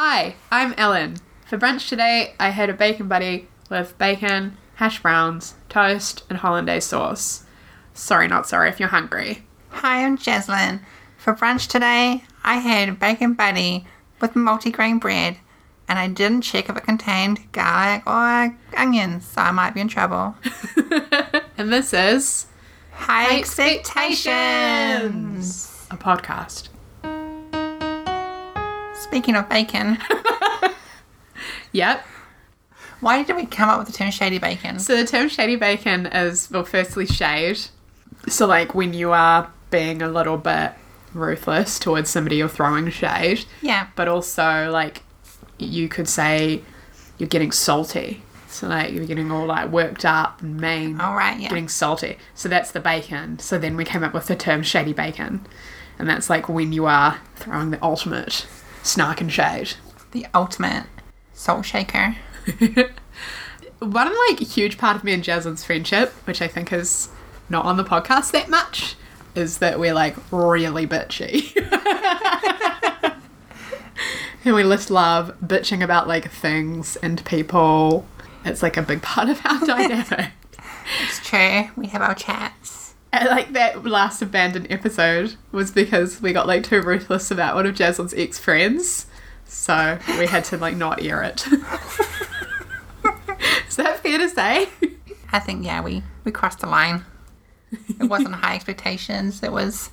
Hi, I'm Ellen. For brunch today, I had a bacon butty with bacon, hash browns, toast, and hollandaise sauce. Sorry, not sorry if you're hungry. Hi, I'm Jaslyn. For brunch today, I had bacon butty with multigrain bread, and I didn't check if it contained garlic or onions, so I might be in trouble. And this is High expectations. a podcast. Speaking of bacon, Yep. why did we come up with the term shady bacon? So the term shady bacon is, well, firstly, shade. So, like, when you are being a little bit ruthless towards somebody you're throwing shade, Yeah. but also, like, you could say you're getting salty. So, like, you're getting all, like, worked up and mean. All right, yeah. Getting salty. So, that's the bacon. So, then we came up with the term shady bacon. And that's, like, when you are throwing the ultimate snark and shade. The ultimate salt shaker. one like huge part of me and Jaslyn's friendship, which I think is not on the podcast that much, is that we're like really bitchy. and we just love bitching about like things and people. It's like a big part of our dynamic. It's true. We have our chats. Like that last abandoned episode was because we got like too ruthless about one of Jaslyn's ex friends. So we had to like not air it. Is that fair to say? I think, yeah, we, we crossed the line. It wasn't high expectations, it was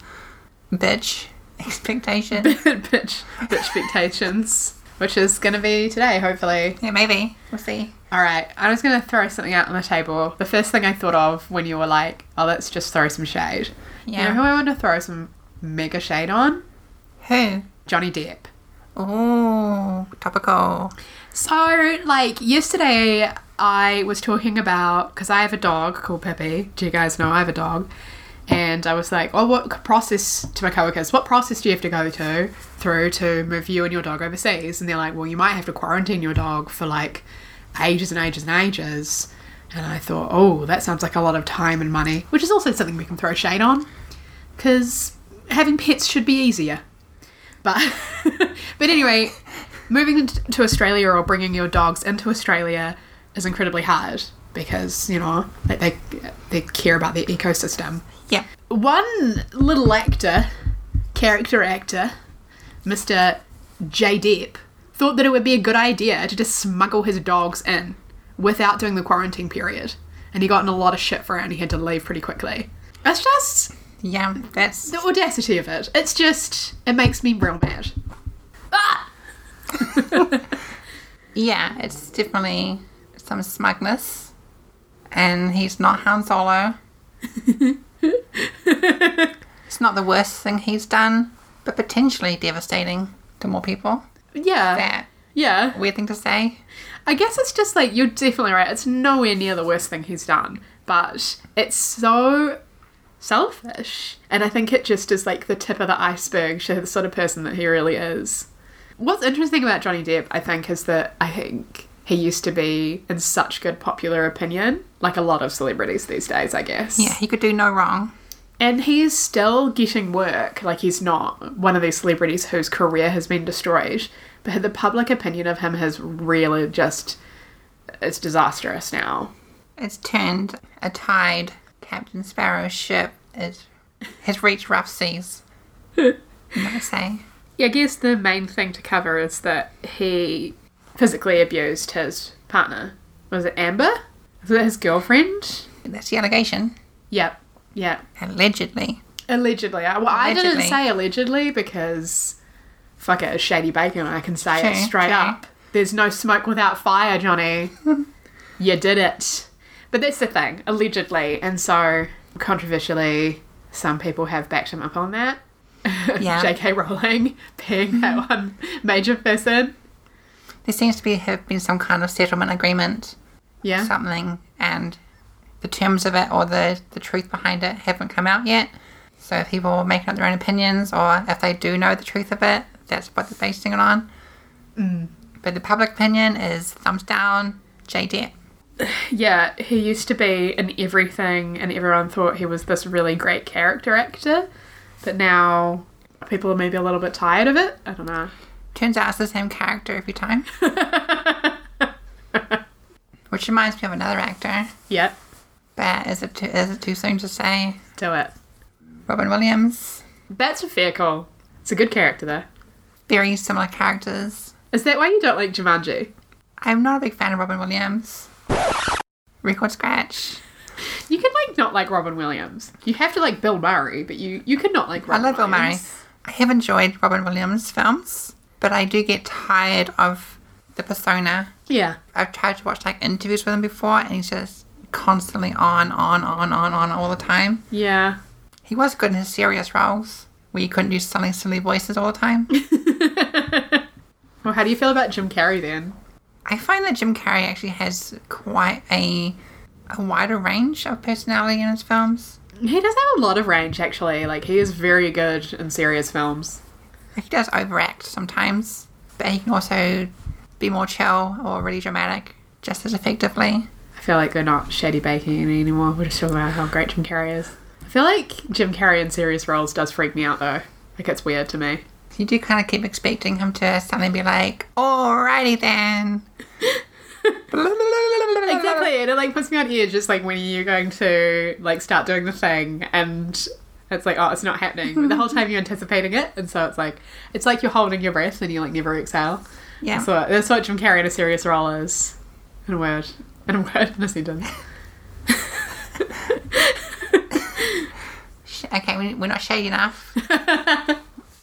bitch expectation. bitch, bitch expectations, which is to be today, hopefully. yeah, maybe. We'll see. All right, I'm just going to throw something out on the table. The first thing I thought of when you were like, "Oh, let's just throw some shade." You Yeah. know who I want to throw some mega shade on? Who? Johnny Depp. Oh, topical. So, like yesterday, I was talking about because I have a dog called Pippi. Do you guys know I have a dog? And I was like, "Oh, what process to my coworkers? What process do you have to go to through to move you and your dog overseas?" And they're like, "Well, you might have to quarantine your dog for like ages and ages and ages." And I thought, "Oh, that sounds like a lot of time and money," which is also something we can throw shade on because having pets should be easier. But but anyway, moving to Australia or bringing your dogs into Australia is incredibly hard because you know like they they care about the ecosystem. Yeah. One little actor, character actor, Mr. J. Depp, thought that it would be a good idea to just smuggle his dogs in without doing the quarantine period, and he got in a lot of shit for it, and he had to leave pretty quickly. That's just Yeah, that's the audacity of it. It's just it makes me real mad. Ah! yeah, it's definitely some smugness. And he's not Han Solo. it's not the worst thing he's done, but potentially devastating to more people. Yeah. That Yeah. weird thing to say. I guess it's just like you're definitely right. It's nowhere near the worst thing he's done, but it's so selfish, and I think it just is like the tip of the iceberg to the sort of person that he really is. What's interesting about Johnny Depp, I think, is that I think he used to be in such good popular opinion, like a lot of celebrities these days, I guess. Yeah, he could do no wrong. And he's still getting work. Like, he's not one of these celebrities whose career has been destroyed. But the public opinion of him has really just. It's disastrous now. It's turned a tide. Captain Sparrow's ship is has reached rough seas. might say. Yeah, I guess the main thing to cover is that he physically abused his partner. Was it Amber? Was it his girlfriend? That's the allegation. Yep. Yep. Allegedly. Allegedly. I, well, I didn't say allegedly because fuck it, it's shady bacon. I can say it straight true. up. There's no smoke without fire, Johnny. you did it. But that's the thing, allegedly. And so, controversially, some people have backed him up on that. Yeah. J.K. Rowling being that one major person. There seems to be have been some kind of settlement agreement, Yeah. something, and the terms of it or the, the truth behind it haven't come out yet. So if people are making up their own opinions, or if they do know the truth of it, that's what they're basing it on. Mm. But the public opinion is thumbs down, J Depp. Yeah, he used to be in everything, and everyone thought he was this really great character actor. But now people are maybe a little bit tired of it. I don't know. Turns out it's the same character every time. Which reminds me of another actor. Yep. But is it too, is it too soon to say? Do it. Robin Williams. That's a fair call. It's a good character though. Very similar characters. Is that why you don't like Jumanji? I'm not a big fan of Robin Williams. Record scratch. You can like not like Robin Williams. You have to like Bill Murray, but you you could not like I Robin love Bill Murray. I have enjoyed Robin Williams films, but I do get tired of the persona. Yeah. I've tried to watch like interviews with him before, and he's just constantly on, on, on, on, on all the time. Yeah. He was good in his serious roles, where you couldn't do silly, silly voices all the time. Well, how do you feel about Jim Carrey then? I find that Jim Carrey actually has quite a a wider range of personality in his films. He does have a lot of range actually. Like he is very good in serious films. He does overact sometimes, but he can also be more chill or really dramatic just as effectively. I feel like we're not shady baking anymore. We're just talking about how great Jim Carrey is. I feel like Jim Carrey in serious roles does freak me out though. Like it's weird to me. You do kind of keep expecting him to suddenly be like, "Alrighty then." Exactly, and it like puts me on edge. Just like when are you're going to like start doing the thing, and it's like, oh, it's not happening. But the whole time you're anticipating it, and so it's like it's like you're holding your breath and you like never exhale. Yeah. So that's what Jim Carrey in a serious role is. In a word, in a word, in a sentence. Sh- okay, we- we're not shady enough.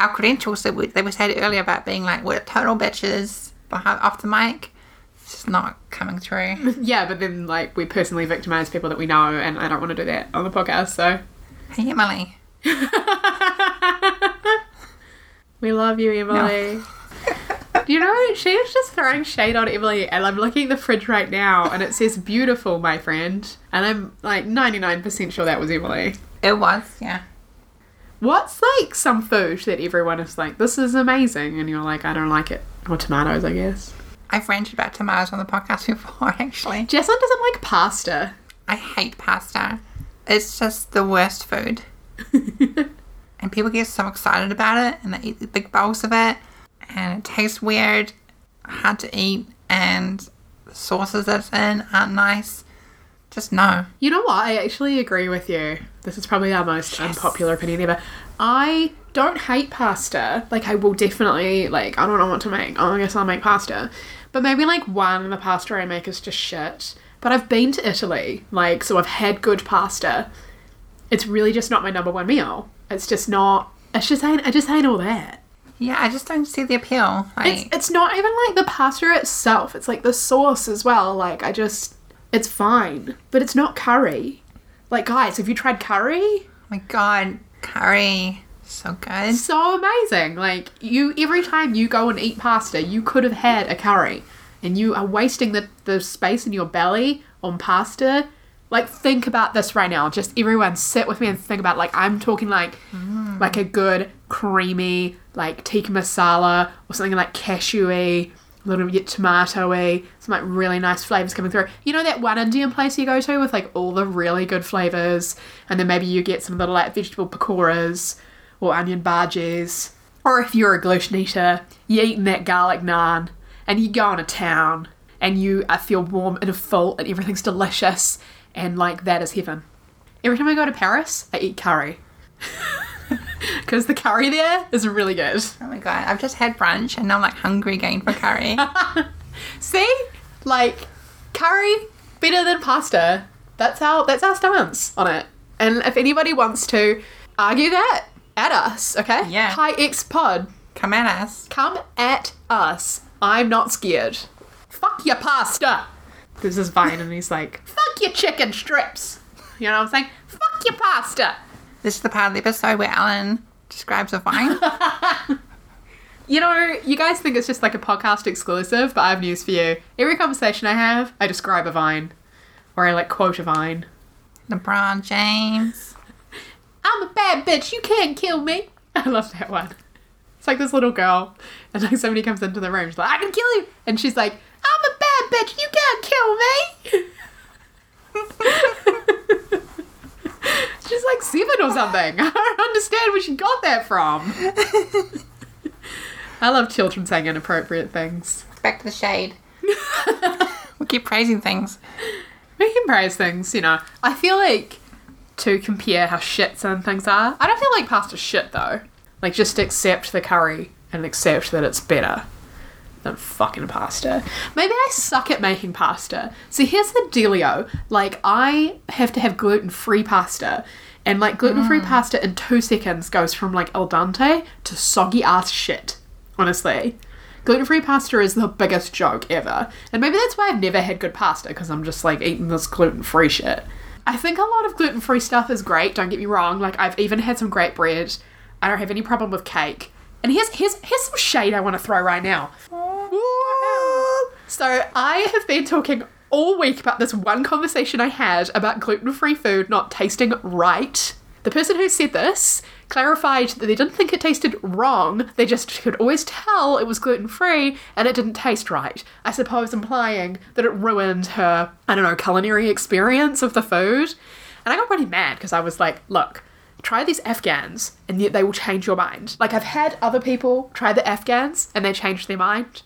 Our credentials that we, they were said earlier about being like we're total bitches behind off the mic. It's just not coming through. yeah, but then like we personally victimize people that we know, and I don't want to do that on the podcast. So Hey Emily, we love you, Emily. You know, she is just throwing shade on Emily, and I'm looking at the fridge right now, and it says "beautiful, my friend," and I'm like 99% sure that was Emily. it was yeah. What's like some food that everyone is like, "This is amazing," and you're like, "I don't like it," or tomatoes, I guess. I've ranted about tomatoes on the podcast before. Actually, Jesslyn doesn't like pasta. I hate pasta. It's just the worst food. and people get so excited about it and they eat the big bowls of it and it tastes weird, hard to eat, and the sauces that it's in aren't nice. Just no. You know what? I actually agree with you. This is probably our most unpopular opinion ever. I don't hate pasta. Like, I will definitely, like, I don't know what to make. Oh, I guess I'll make pasta. But maybe, like, one of the pasta I make is just shit. But I've been to Italy, like, so I've had good pasta. It's really just not my number one meal. It's just not, it's just ain't, I just ain't all that. Yeah, I just don't see the appeal. It's, Like, it's not even like the pasta itself. It's like the sauce as well. Like I just, it's fine, but it's not curry. Like guys, have you tried curry? oh my god, curry. So good. So amazing. Like you, every time you go and eat pasta, you could have had a curry, and you are wasting the the space in your belly on pasta. Like think about this right now. Just everyone sit with me and think about like I'm talking like like a good creamy like tikka masala or something like cashewy, a little bit tomatoey, some like really nice flavors coming through. You know that one Indian place you go to with like all the really good flavors, and then maybe you get some little like vegetable pakoras or onion bhajis. Or if you're a gluten eater, you're eating that garlic naan, and you go into town, and you uh, feel warm and full, and everything's delicious, and like that is heaven. Every time I go to Paris, I eat curry. Because the curry there is really good. Oh my god, I've just had brunch and now I'm like hungry again for curry. See? Like, curry better than pasta. That's our that's our stance on it. And if anybody wants to argue that, at us, okay? Yeah. Hi X Pod. Come at us. Come at us. I'm not scared. Fuck your pasta. This is Vine and he's like, fuck your chicken strips. You know what I'm saying? Fuck your pasta. This is the part of the episode where Ellen describes a vine. You know, you guys think it's just like a podcast exclusive, but I have news for you. Every conversation I have, I describe a vine. Or I like quote a vine. LeBron James. I'm a bad bitch, you can't kill me. I love that one. It's like this little girl, and like somebody comes into the room, she's like, I can kill you. And she's like, I'm a bad bitch, you can't kill me. she's like seven or something. I don't understand where she got that from. I love children saying inappropriate things. Back to the shade. we keep praising things. We can praise things, you know. I feel like to compare how shit some things are. I don't feel like pasta's shit though. Like just accept the curry and accept that it's better than fucking pasta. Maybe I suck at making pasta. See, here's the dealio. Like I have to have gluten-free pasta. And like gluten-free mm. pasta in two seconds goes from like al dente to soggy ass shit. Honestly. Gluten free pasta is the biggest joke ever. And maybe that's why I've never had good pasta, because I'm just like eating this gluten free shit. I think a lot of gluten free stuff is great, don't get me wrong. Like, I've even had some great bread. I don't have any problem with cake. And here's, here's, here's some shade I want to throw right now. So, I have been talking all week about this one conversation I had about gluten free food not tasting right. The person who said this clarified that they didn't think it tasted wrong, they just could always tell it was gluten free and it didn't taste right. I suppose implying that it ruined her, I don't know, culinary experience of the food. And I got pretty mad because I was like, look, try these Afghans and they will change your mind. Like, I've had other people try the Afghans and they changed their mind.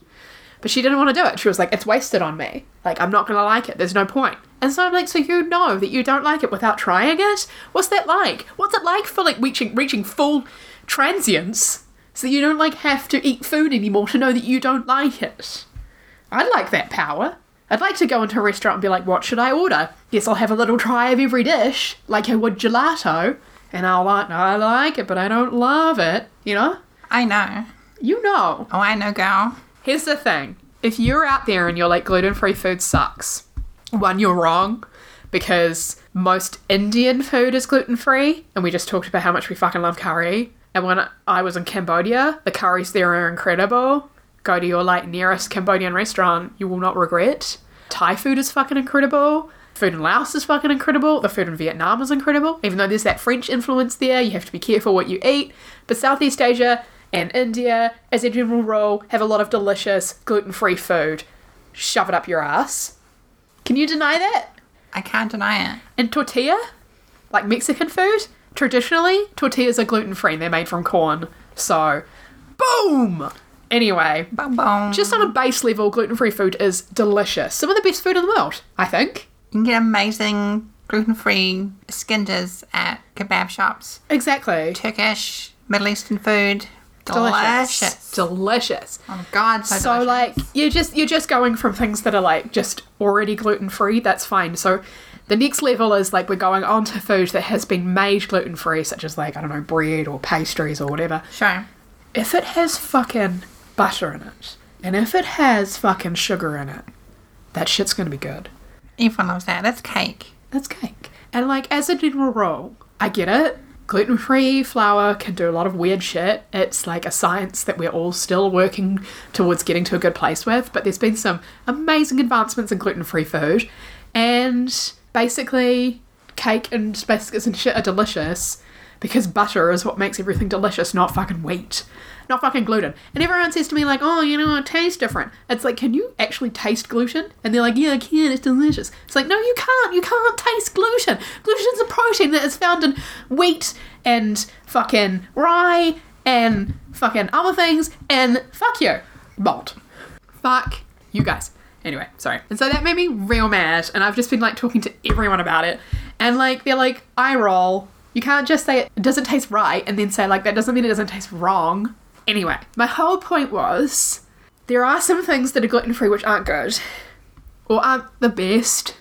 But she didn't want to do it. She was like, it's wasted on me. Like, I'm not going to like it. There's no point. And so I'm like, so you know that you don't like it without trying it? What's that like? What's it like for like reaching reaching full transience so that you don't like have to eat food anymore to know that you don't like it? I'd like that power. I'd like to go into a restaurant and be like, what should I order? Yes, I'll have a little try of every dish, like I would gelato, and I'll like, I like it, but I don't love it. You know? I know. You know. Oh, I know, girl. Here's the thing if you're out there and you're like gluten free food sucks, one, you're wrong because most Indian food is gluten free, and we just talked about how much we fucking love curry. And when I was in Cambodia, the curries there are incredible. Go to your like nearest Cambodian restaurant, you will not regret. Thai food is fucking incredible. Food in Laos is fucking incredible. The food in Vietnam is incredible. Even though there's that French influence there, you have to be careful what you eat. But Southeast Asia and India, as a general rule, have a lot of delicious gluten free food. Shove it up your ass. Can you deny that? I can't deny it. And tortilla, like Mexican food, traditionally tortillas are gluten free. They're made from corn. So, boom. Anyway, Boom, boom. just on a base level, gluten free food is delicious. Some of the best food in the world, I think. you can get amazing gluten-free skinders at kebab shops. Exactly. Turkish, Middle Eastern food. Delicious. Delicious. Delicious. Oh my god, so, So delicious. like you're just you're just going from things that are like just already gluten free. That's fine. So the next level is like we're going on to food that has been made gluten free, such as like I don't know bread or pastries or whatever. Sure. If it has fucking butter in it, and if it has fucking sugar in it, that shit's gonna be good. Everyone loves that. That's cake. That's cake. And like as a general rule, I get it. Gluten free flour can do a lot of weird shit. It's like a science that we're all still working towards getting to a good place with. But there's been some amazing advancements in gluten free food. And basically, cake and biscuits and shit are delicious because butter is what makes everything delicious, not fucking wheat. Not fucking gluten. And everyone says to me, like, oh, you know, it tastes different. It's like, can you actually taste gluten? And they're like, yeah, I can, it's delicious. It's like, no, you can't. You can't taste gluten. Gluten is a protein that is found in wheat and fucking rye and fucking other things. And fuck you. Malt. Fuck you guys. Anyway, sorry. And so that made me real mad. And I've just been like talking to everyone about it. And like, they're like, eye roll. You can't just say it doesn't taste right and then say like that doesn't mean it doesn't taste wrong. Anyway, my whole point was there are some things that are gluten free which aren't good or aren't the best.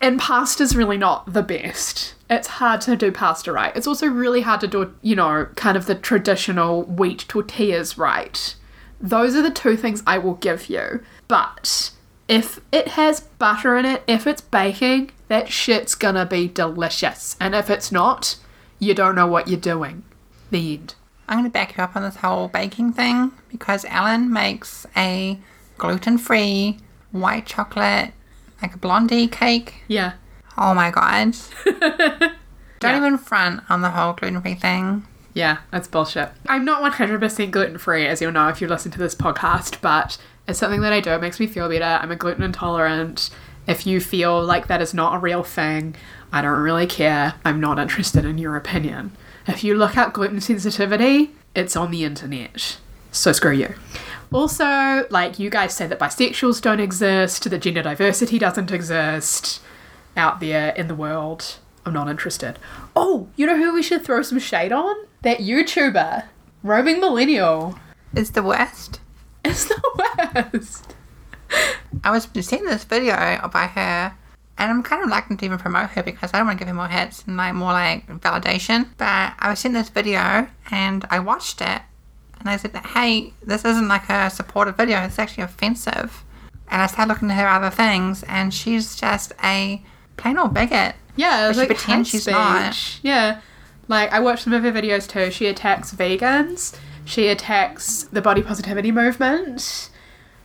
And pasta's really not the best. It's hard to do pasta right. It's also really hard to do, you know, kind of the traditional wheat tortillas right. Those are the two things I will give you. But if it has butter in it, if it's baking, that shit's gonna be delicious. And if it's not, you don't know what you're doing. The end. I'm going to back you up on this whole baking thing because Ellen makes a gluten-free white chocolate, like a blondie cake. Yeah. Oh my god. Don't Yeah. even front on the whole gluten-free thing. Yeah, that's bullshit. I'm not 100% gluten free, as you'll know if you listen to this podcast, but it's something that I do. It makes me feel better. I'm a gluten intolerant. If you feel like that is not a real thing, I don't really care. I'm not interested in your opinion. If you look up gluten sensitivity, it's on the internet. So screw you. Also, like you guys say that bisexuals don't exist, that gender diversity doesn't exist out there in the world. I'm not interested. Oh, you know who we should throw some shade on? That YouTuber, roaming millennial. It's the worst. It's the worst. I was seeing this video by her, and I'm kind of reluctant to even promote her because I don't want to give her more hits and like more like validation. But I was seeing this video and I watched it, and I said, "Hey, this isn't like a supportive video. It's actually offensive." And I started looking at her other things, and she's just a plain old bigot. Yeah, But she like pretends she's speech. not. Yeah, like I watched some of her videos too. She attacks vegans. She attacks the body positivity movement.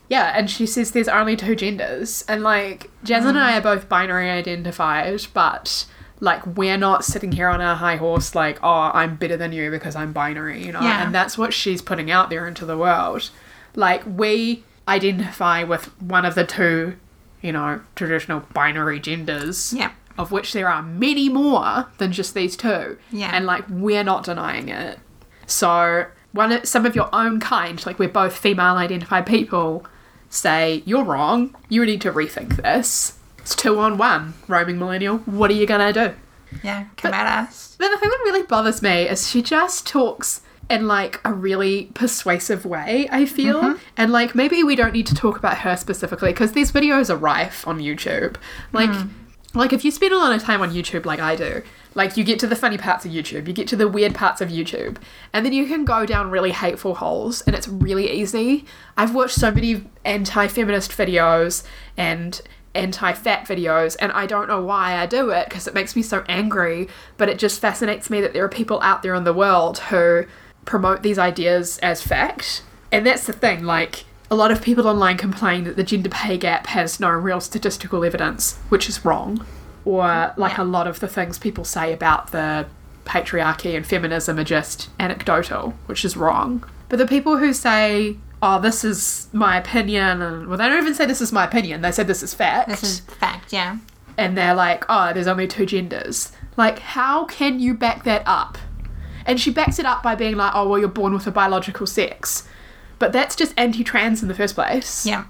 Yeah, and she says there's only two genders, and like and Mm. I are both binary identified, but like we're not sitting here on our high horse like, oh, I'm better than you because I'm binary, you know. Yeah. And that's what she's putting out there into the world. Like we identify with one of the two, you know, traditional binary genders Yeah. of which there are many more than just these two. Yeah. And like we're not denying it. So one some of your own kind, like we're both female identified people, say, You're wrong, you need to rethink this. It's two on one, roaming millennial. What are you gonna do? Yeah, come at us. But the thing that really bothers me is she just talks in like a really persuasive way, I feel. Mm-hmm. And like maybe we don't need to talk about her specifically because these videos are rife on YouTube. Like mm. like if you spend a lot of time on YouTube like I do, like you get to the funny parts of YouTube, you get to the weird parts of YouTube, and then you can go down really hateful holes and it's really easy. I've watched so many anti-feminist videos and anti-fat videos and I don't know why I do it because it makes me so angry, but it just fascinates me that there are people out there in the world who promote these ideas as fact. And that's the thing, like a lot of people online complain that the gender pay gap has no real statistical evidence, which is wrong. Or like a lot of the things people say about the patriarchy and feminism are just anecdotal, which is wrong. But the people who say, "Oh, this is my opinion," and well, they don't even say this is my opinion. They say this is fact This is fact, yeah. and they're like, oh, there's only two genders. Like, how can you back that up? And she backs it up by being like, oh, well, you're born with a biological sex. But that's just anti trans in the first place. Yeah.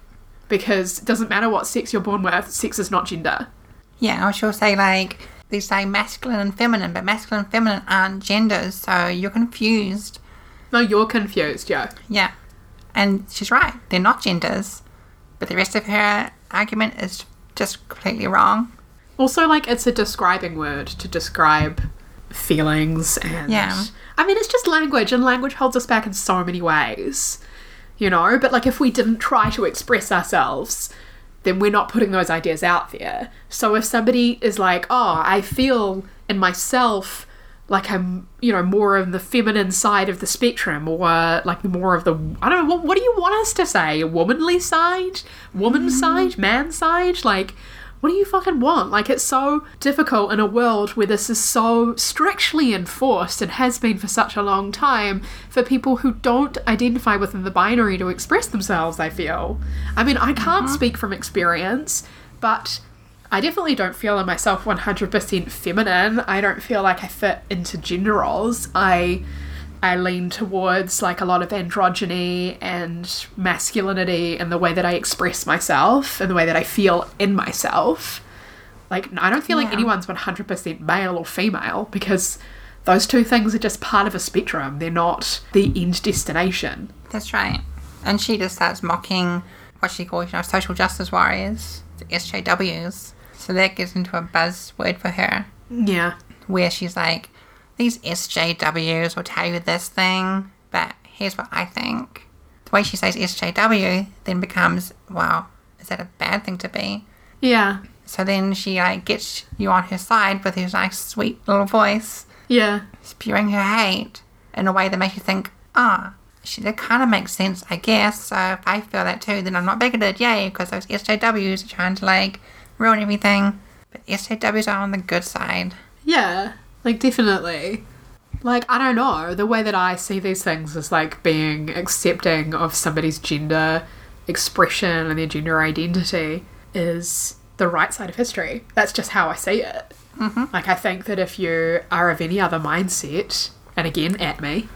Because it doesn't matter what sex you're born with, sex is not gender. Yeah, or she'll say like they say masculine and feminine, but masculine and feminine aren't genders, so you're confused. No, you're confused, yeah. Yeah. And she's right, they're not genders. But the rest of her argument is just completely wrong. Also, like, it's a describing word to describe feelings and. Yeah. I mean, it's just language, and language holds us back in so many ways. You know? But, like, if we didn't try to express ourselves, then we're not putting those ideas out there. So if somebody is like, oh, I feel in myself like I'm, you know, more of the feminine side of the spectrum, or like more of the, I don't know, what, what do you want us to say? Womanly side? Woman mm. side? Man side? Like, what do you fucking want? Like, it's so difficult in a world where this is so strictly enforced and has been for such a long time for people who don't identify within the binary to express themselves, I feel. I mean, I can't mm-hmm. speak from experience, but I definitely don't feel in myself 100% feminine. I don't feel like I fit into gender roles. I I lean towards like a lot of androgyny and masculinity in the way that I express myself and the way that I feel in myself. Like I don't feel like anyone's 100% male or female because those two things are just part of a spectrum. They're not the end destination. That's right. And she just starts mocking what she calls, you know, social justice warriors, the SJWs. So that gets into a buzzword for her, Yeah. where she's like, these SJWs will tell you this thing, but here's what I think. The way she says SJW then becomes, well, is that a bad thing to be? Yeah. So then she like gets you on her side with her nice sweet little voice, Yeah. spewing her hate in a way that makes you think, ah, she that kind of makes sense, I guess. So if I feel that too, then I'm not bigoted, yay, because those SJWs are trying to like ruin everything. But SJWs are on the good side. Yeah, like definitely. Like, I don't know, the way that I see these things is like being accepting of somebody's gender expression and their gender identity is the right side of history. That's just how I see it. Mm-hmm. Like, I think that if you are of any other mindset, and again, at me,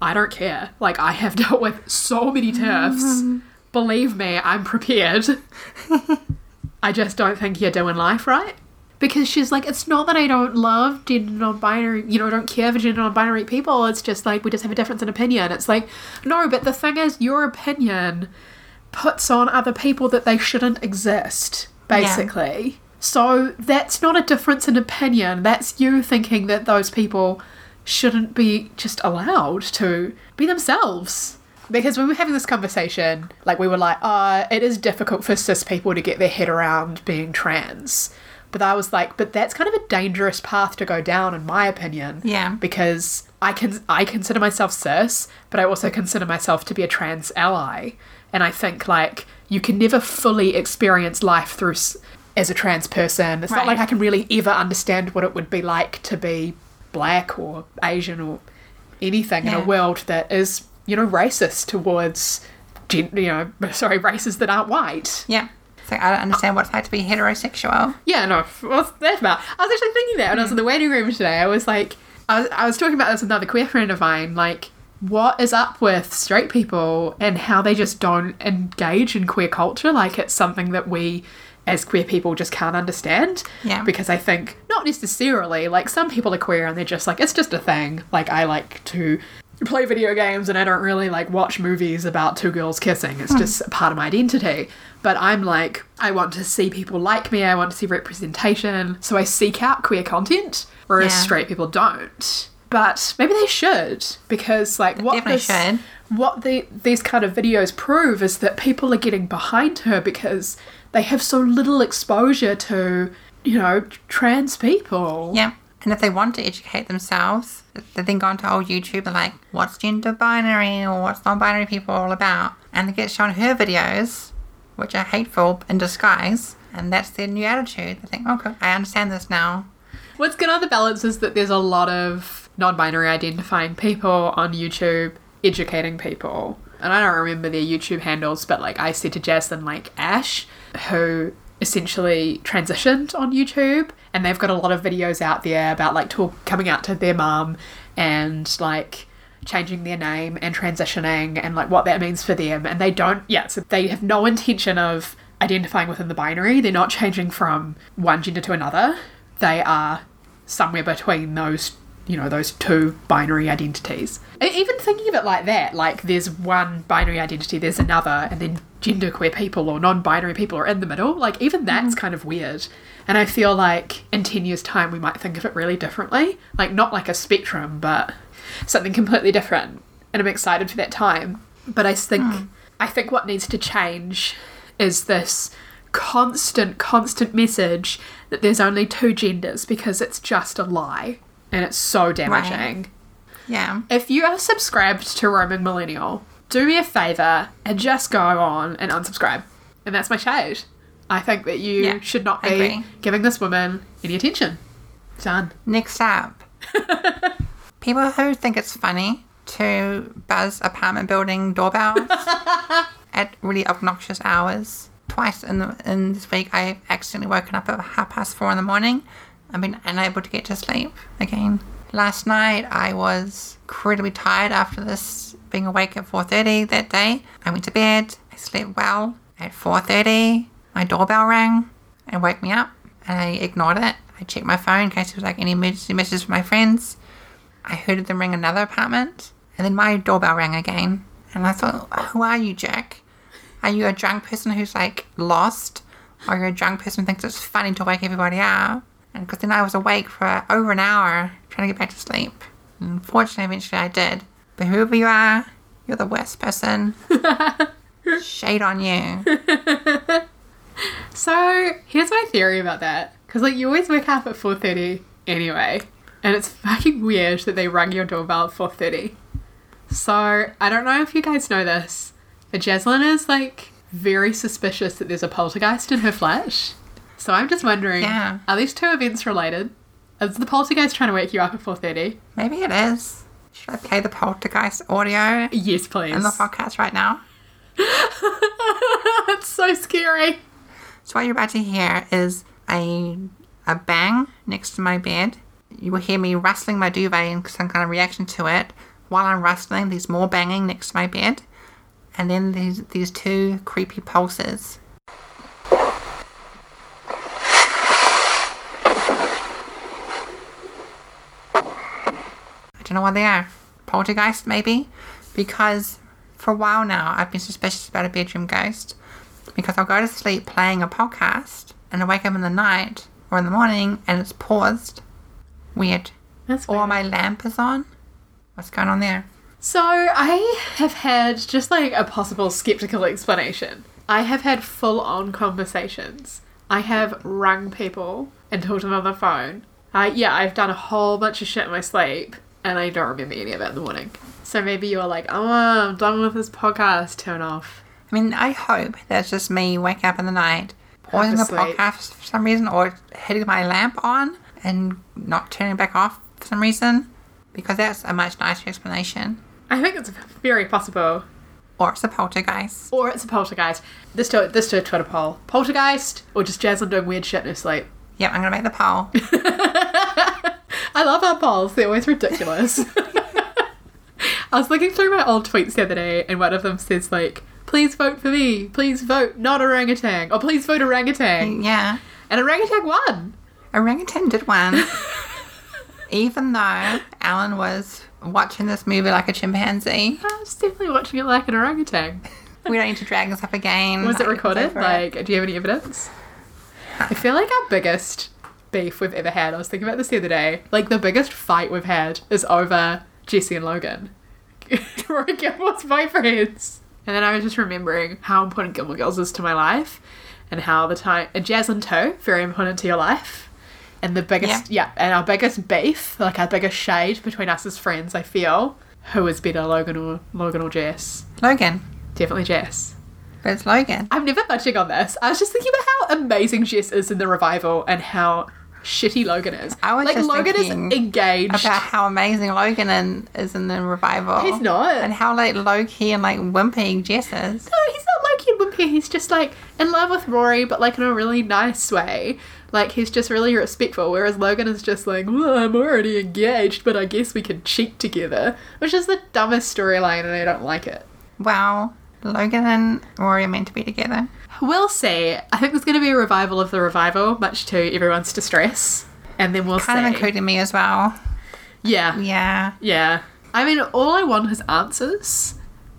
I don't care. Like, I have dealt with so many TERFs. Believe me, I'm prepared. I just don't think you're doing life right. Because she's like, it's not that I don't love gender non binary, you know, I don't care for gender non binary people. It's just like we just have a difference in opinion. It's like, no, but the thing is, your opinion puts on other people that they shouldn't exist, basically. So that's not a difference in opinion. That's you thinking that those people shouldn't be just allowed to be themselves. Because when we were having this conversation, like we were like, uh, it is difficult for cis people to get their head around being trans. But I was like, but that's kind of a dangerous path to go down, in my opinion. Yeah. Because I can I consider myself cis, but I also consider myself to be a trans ally, and I think like you can never fully experience life through s- as a trans person. It's not like I can really ever understand what it would be like to be black or Asian or anything in a world that is you know racist towards gen- you know sorry races that aren't white. Yeah. So I don't understand what it's like to be heterosexual. Yeah, no, what's that about? I was actually thinking that when I was in the mm. waiting room today. I was like, I was, I was talking about this with another queer friend of mine. Like, what is up with straight people and how they just don't engage in queer culture? Like, it's something that we as queer people just can't understand. Yeah. Because I think, not necessarily, like, some people are queer and they're just like, it's just a thing. Like, I like to play video games and I don't really like watch movies about two girls kissing. It's hmm. just a part of my identity. But I'm like, I want to see people like me, I want to see representation. So I seek out queer content, whereas Yeah. straight people don't. But maybe they should, because like what this, should. what the these kind of videos prove is that people are getting behind her because they have so little exposure to, you know, trans people. Yeah. And if they want to educate themselves, they then go onto old YouTube and like, what's gender binary or what's non-binary people all about? And they get shown her videos, which are hateful in disguise, and that's their new attitude. They think, oh, okay, I understand this now. What's good on the balance is that there's a lot of non-binary identifying people on YouTube educating people. And I don't remember their YouTube handles, but like I said to Jaslyn, like Ash, who essentially transitioned on YouTube, and they've got a lot of videos out there about like talk coming out to their mum and like changing their name and transitioning and like what that means for them. And they don't, yeah, so they have no intention of identifying within the binary. They're not changing from one gender to another. They are somewhere between those, you know, those two binary identities. Even thinking of it like that, like there's one binary identity, there's another, and then genderqueer people or non-binary people are in the middle. Like even that's mm-hmm. kind of weird. And I feel like in 10 years time we might think of it really differently. Like not like a spectrum, but something completely different. And I'm excited for that time. But I think hmm. I think what needs to change is this constant, constant message that there's only two genders because it's just a lie. And it's so damaging. Yeah. If you are subscribed to Roaming Millennial, do me a favour and just go on and unsubscribe. And that's my shade. I think that you Yeah, should not be giving this woman any attention. Done. Next up, people who think it's funny to buzz apartment building doorbells at really obnoxious hours. Twice in the, in this week, I've accidentally woken up at half past four in the morning. I've been unable to get to sleep again. Last night, I was incredibly tired after this being awake at 4.30 that day. I went to bed. I slept well. At 4.30, my doorbell rang and woke me up. And I ignored it. I checked my phone in case there was like any emergency messages from my friends. I heard them ring another apartment, and then my doorbell rang again. And I thought, who are you, Jack? Are you a drunk person who's like lost? Or are you're a drunk person who thinks it's funny to wake everybody up? And because then I was awake for over an hour trying to get back to sleep. And unfortunately, eventually I did. But whoever you are, you're the worst person. Shade on you. So here's my theory about that. Because like you always wake up at 4.30 anyway. And it's fucking weird that they rung your doorbell at 4.30. So I don't know if you guys know this, but Jaslyn is like very suspicious that there's a poltergeist in her flat. So I'm just wondering, Yeah. are these two events related? Is the poltergeist trying to wake you up at 4.30? Maybe it is. Should I play the poltergeist audio Yes, please. in the podcast right now? That's so scary. So what you're about to hear is a a bang next to my bed. You will hear me rustling my duvet in some kind of reaction to it. while I'm rustling, there's more banging next to my bed. And then there's these two creepy pulses. Don't know what they are. Poltergeist, maybe? Because for a while now, I've been suspicious about a bedroom ghost. Because I'll go to sleep playing a podcast and I wake up in the night or in the morning and it's paused. Weird. That's Or my lamp is on. What's going on there? So I have had just like a possible skeptical explanation. I have had full on conversations. I have rung people and talked to them on the phone. I yeah, I've done a whole bunch of shit in my sleep and I don't remember any of it in the morning. So maybe you're like, oh, I'm done with this podcast. Turn off. I mean, I hope that's just me waking up in the night, pausing the podcast for some reason, or hitting my lamp on and not turning it back off for some reason. Because that's a much nicer explanation. I think it's very possible. Or it's a poltergeist. Or it's a poltergeist. This to this to a Twitter poll. Poltergeist or just Jaslyn doing weird shit in her sleep. Yep, I'm gonna make the poll. I love our polls. They're always ridiculous. I was looking through my old tweets the other day, and one of them says like, "Please vote for me. Please vote not orangutan, or please vote orangutan." yeah. And orangutan won. Orangutan did one. Even though Ellen was watching this movie like a chimpanzee. I was definitely watching it like an orangutan. We don't need to drag this up again. Was it recorded? Like, do you have any evidence? I feel like our biggest beef we've ever had. I was thinking about this the other day. Like the biggest fight we've had is over Jesse and Logan, Rory Gilmore's boyfriends. And then I was just remembering how important Gilmore Girls is to my life, and how the time and Jaslyn too, very important to your life. And the biggest, yeah, and our biggest beef, like our biggest shade between us as friends, I feel, who is better, Logan or Logan or Jess? Logan. Definitely Jess. But it's Logan. I'm never budging on this. I was just thinking about how amazing Jess is in the revival and how shitty Logan is. I was like just Logan is engaged. About how amazing Logan in, is in the revival. He's not. And how like low key and like wimpy Jess is. no, he's not low key and Wimpy. He's just like in love with Rory, but like in a really nice way. Like he's just really respectful, whereas Logan is just like, well, I'm already engaged, but I guess we can cheat together, which is the dumbest storyline, and I don't like it. Wow. Logan and Rory are meant to be together. We'll see. I think there's going to be a revival of the revival, much to everyone's distress, and then we'll Kind see. of including me as well. yeah, Yeah. Yeah. I mean, all I want is answers,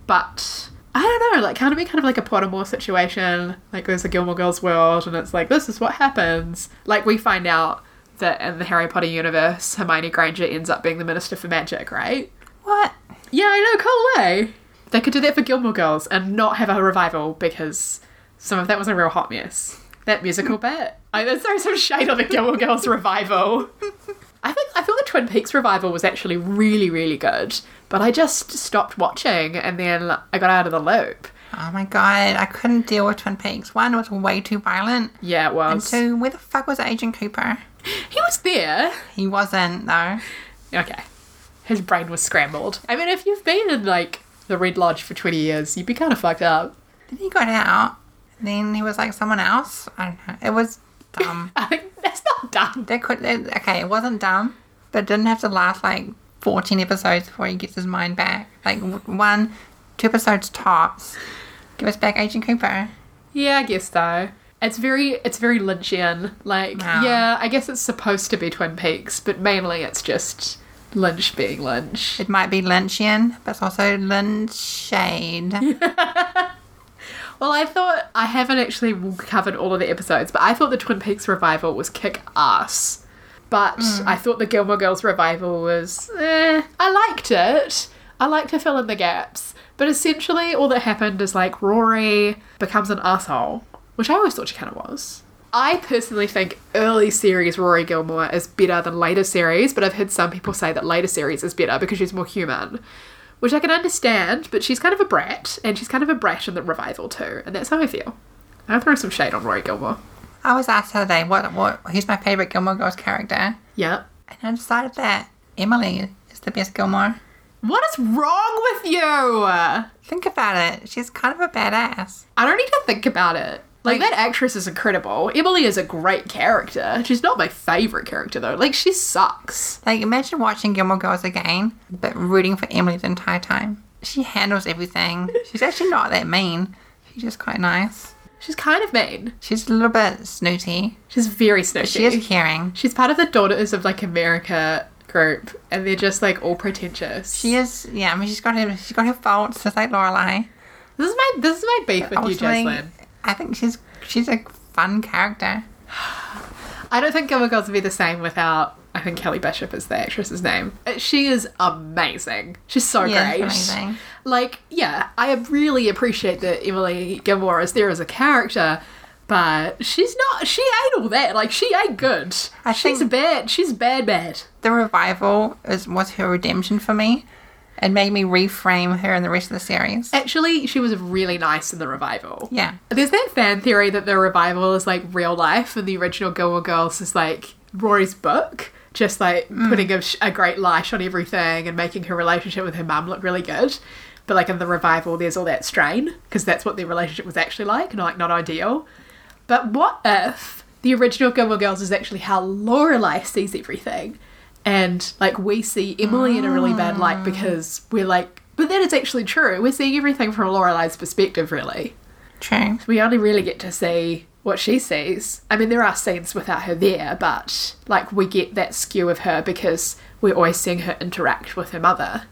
but I don't know, like, can't it be kind of like a Pottermore situation? Like, there's a Gilmore Girls world, and it's like, this is what happens. Like, we find out that in the Harry Potter universe, Hermione Granger ends up being the Minister for Magic, right? What? Yeah, I know, cool, eh? They could do that for Gilmore Girls and not have a revival because some of that was a real hot mess. That musical bit. I let's throw some shade on the Gilmore Girls revival. I think I thought the Twin Peaks revival was actually really, really good, but I just stopped watching and then I got out of the loop. Oh my god, I couldn't deal with Twin Peaks. One was way too violent. Yeah, it was. And two, where the fuck was Agent Cooper? He was there. He wasn't, though. Okay. His brain was scrambled. I mean, if you've been in like the Red Lodge for 20 years, you'd be kind of fucked up. Then he got out. Then he was like someone else. I don't know. It was dumb. That's not done. they could. They, okay, it wasn't dumb, but it didn't have to last like fourteen episodes before he gets his mind back. Like one, two episodes tops. Give us back Agent Cooper. Yeah, I guess so. It's very it's very Lynchian. Like, Wow. yeah, I guess it's supposed to be Twin Peaks, but mainly it's just Lynch being Lynch. It might be Lynchian, but it's also Lynch shade. Well, I thought I haven't actually covered all of the episodes, but I thought the Twin Peaks revival was kick ass. But I thought the Gilmore Girls revival was eh. I liked it. I like to fill in the gaps. But essentially all that happened is like Rory becomes an asshole, which I always thought she kind of was. I personally think early series Rory Gilmore is better than later series, but I've heard some people say that later series is better because she's more human. Which I can understand, but she's kind of a brat, and she's kind of a brat in the revival too, and that's how I feel. I'll throw some shade on Rory Gilmore. I was asked the other day what what who's my favorite Gilmore Girls character, Yep. and I decided that Emily is the best Gilmore. What is wrong with you? Think about it. She's kind of a badass. I don't need to think about it. Like, that actress is incredible. Emily is a great character. She's not my favorite character though. Like she sucks. Like, imagine watching Gilmore Girls again, but rooting for Emily the entire time. She handles everything. She's actually not that mean. She's just quite nice. She's kind of mean. She's a little bit snooty. She's very snooty. She is caring. She's part of the Daughters of like America group, and they're just like all pretentious. She is, yeah. I mean, she's got her, she's got her faults, just like Lorelai. This is my this is my beef with you, Jocelyn. I think she's she's a fun character. I don't think Gilmore Girls would be the same without. I think Kelly Bishop is the actress's name. Uh, She is amazing. She's so Yeah, great. amazing. Like, yeah, I really appreciate that Emily Gilmore is there as a character, but she's not. She ain't all that. Like, she ain't good. I she's bad. She's bad, bad. The revival is was her redemption for me. It made me reframe her in the rest of the series. Actually, she was really nice in the revival. Yeah. There's that fan theory that the revival is like real life and the original Gilmore Girls is like Rory's book, just like mm. putting a, a great light on everything and making her relationship with her mum look really good. But like in the revival, there's all that strain because that's what their relationship was actually like, and like not ideal. But what if the original Gilmore Girls is actually how Lorelai sees everything, and like we see Emily in a really bad light ah. because we're like, but that is actually true. We're seeing everything from Lorelai's perspective, really True. we only really get to see what she sees. I mean, there are scenes without her there, but like we get that skew of her because we're always seeing her interact with her mother.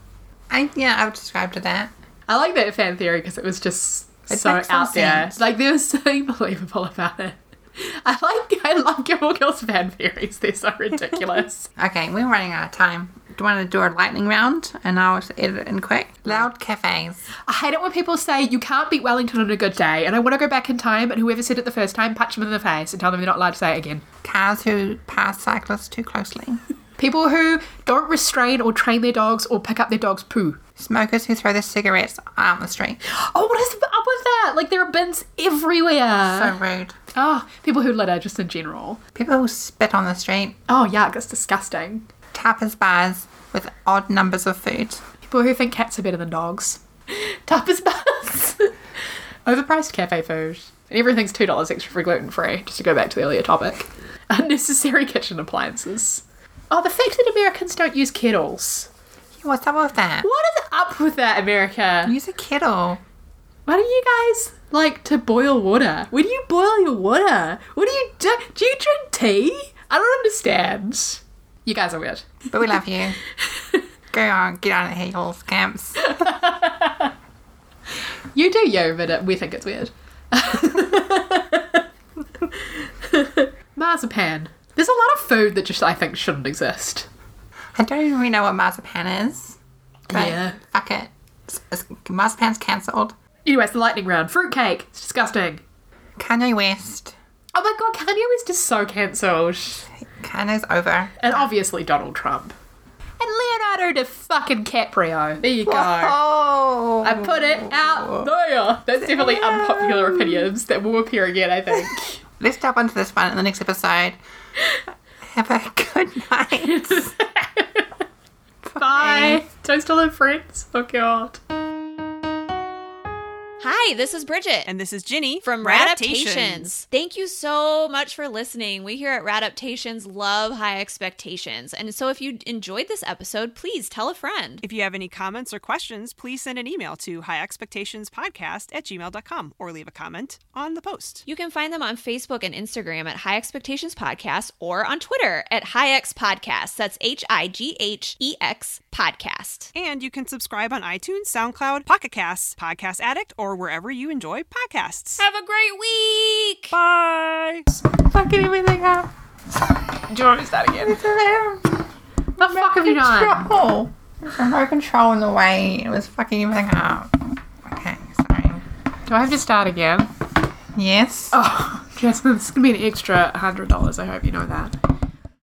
I yeah, I would subscribe to that. I like that fan theory because it was just It so out there. Like there was something believable about it. I like I love Gilmore Girls fan theories. They're so ridiculous. Okay, we're running out of time. Do you want to do a lightning round and I'll edit it in quick? Loud cafes. I hate it when people say you can't beat Wellington on a good day, and I want to go back in time and whoever said it the first time, punch them in the face and tell them they're not allowed to say it again. Cars who pass cyclists too closely. People who don't restrain or train their dogs or pick up their dog's poo. Smokers who throw their cigarettes out on the street. Oh, what is up with that? Like there are bins everywhere. So rude. Oh, people who litter just in general. People who spit on the street. Oh, yuck, it's disgusting. Tapas bars with odd numbers of food. People who think cats are better than dogs. Tapas bars. Overpriced cafe food. And everything's two dollars extra for gluten free. Just to go back to the earlier topic. Unnecessary kitchen appliances. Oh, the fact that Americans don't use kettles. Yeah, what's up with that? What is up with that, America? Use a kettle. Why do you guys like to boil water? Where do you boil your water? What do you do? Do you drink tea? I don't understand. You guys are weird. But we love you. Go on, get on the heels, camps. You do you, but uh, we think it's weird. Marzipan. There's a lot of food that just I think shouldn't exist. I don't even really know what marzipan is. But Yeah. Fuck it. Marzipan's cancelled. Anyways, the lightning round. Fruitcake. It's disgusting. Kanye West. Oh my god, Kanye West is so cancelled. Kanye's over. And obviously Donald Trump. And Leonardo de fucking Caprio. There you go. Oh. I put it out there. That's definitely unpopular opinions that will appear again, I think. Let's jump onto this one in the next episode. Have a good night. Bye. Don't still have friends. Oh god. Hi, this is Bridget. And this is Ginny from Radaptations. Thank you so much for listening. We here at Radaptations love high expectations. And so if you enjoyed this episode, please tell a friend. If you have any comments or questions, please send an email to highexpectationspodcast at gmail.com or leave a comment on the post. You can find them on Facebook and Instagram at High Expectations Podcast or on Twitter at High X Podcast. That's H I G H E X Podcast. And you can subscribe on iTunes, SoundCloud, Pocket Casts, Podcast Addict, or wherever you enjoy podcasts. Have a great week! Bye! Fucking everything up. Do you want me to start again? It's around. The fuck have you done? Control. There's no control in the way. It was fucking everything up. Okay, sorry. Do I have to start again? Yes. Oh, Jasmine, this is gonna be an extra hundred dollars. I hope you know that.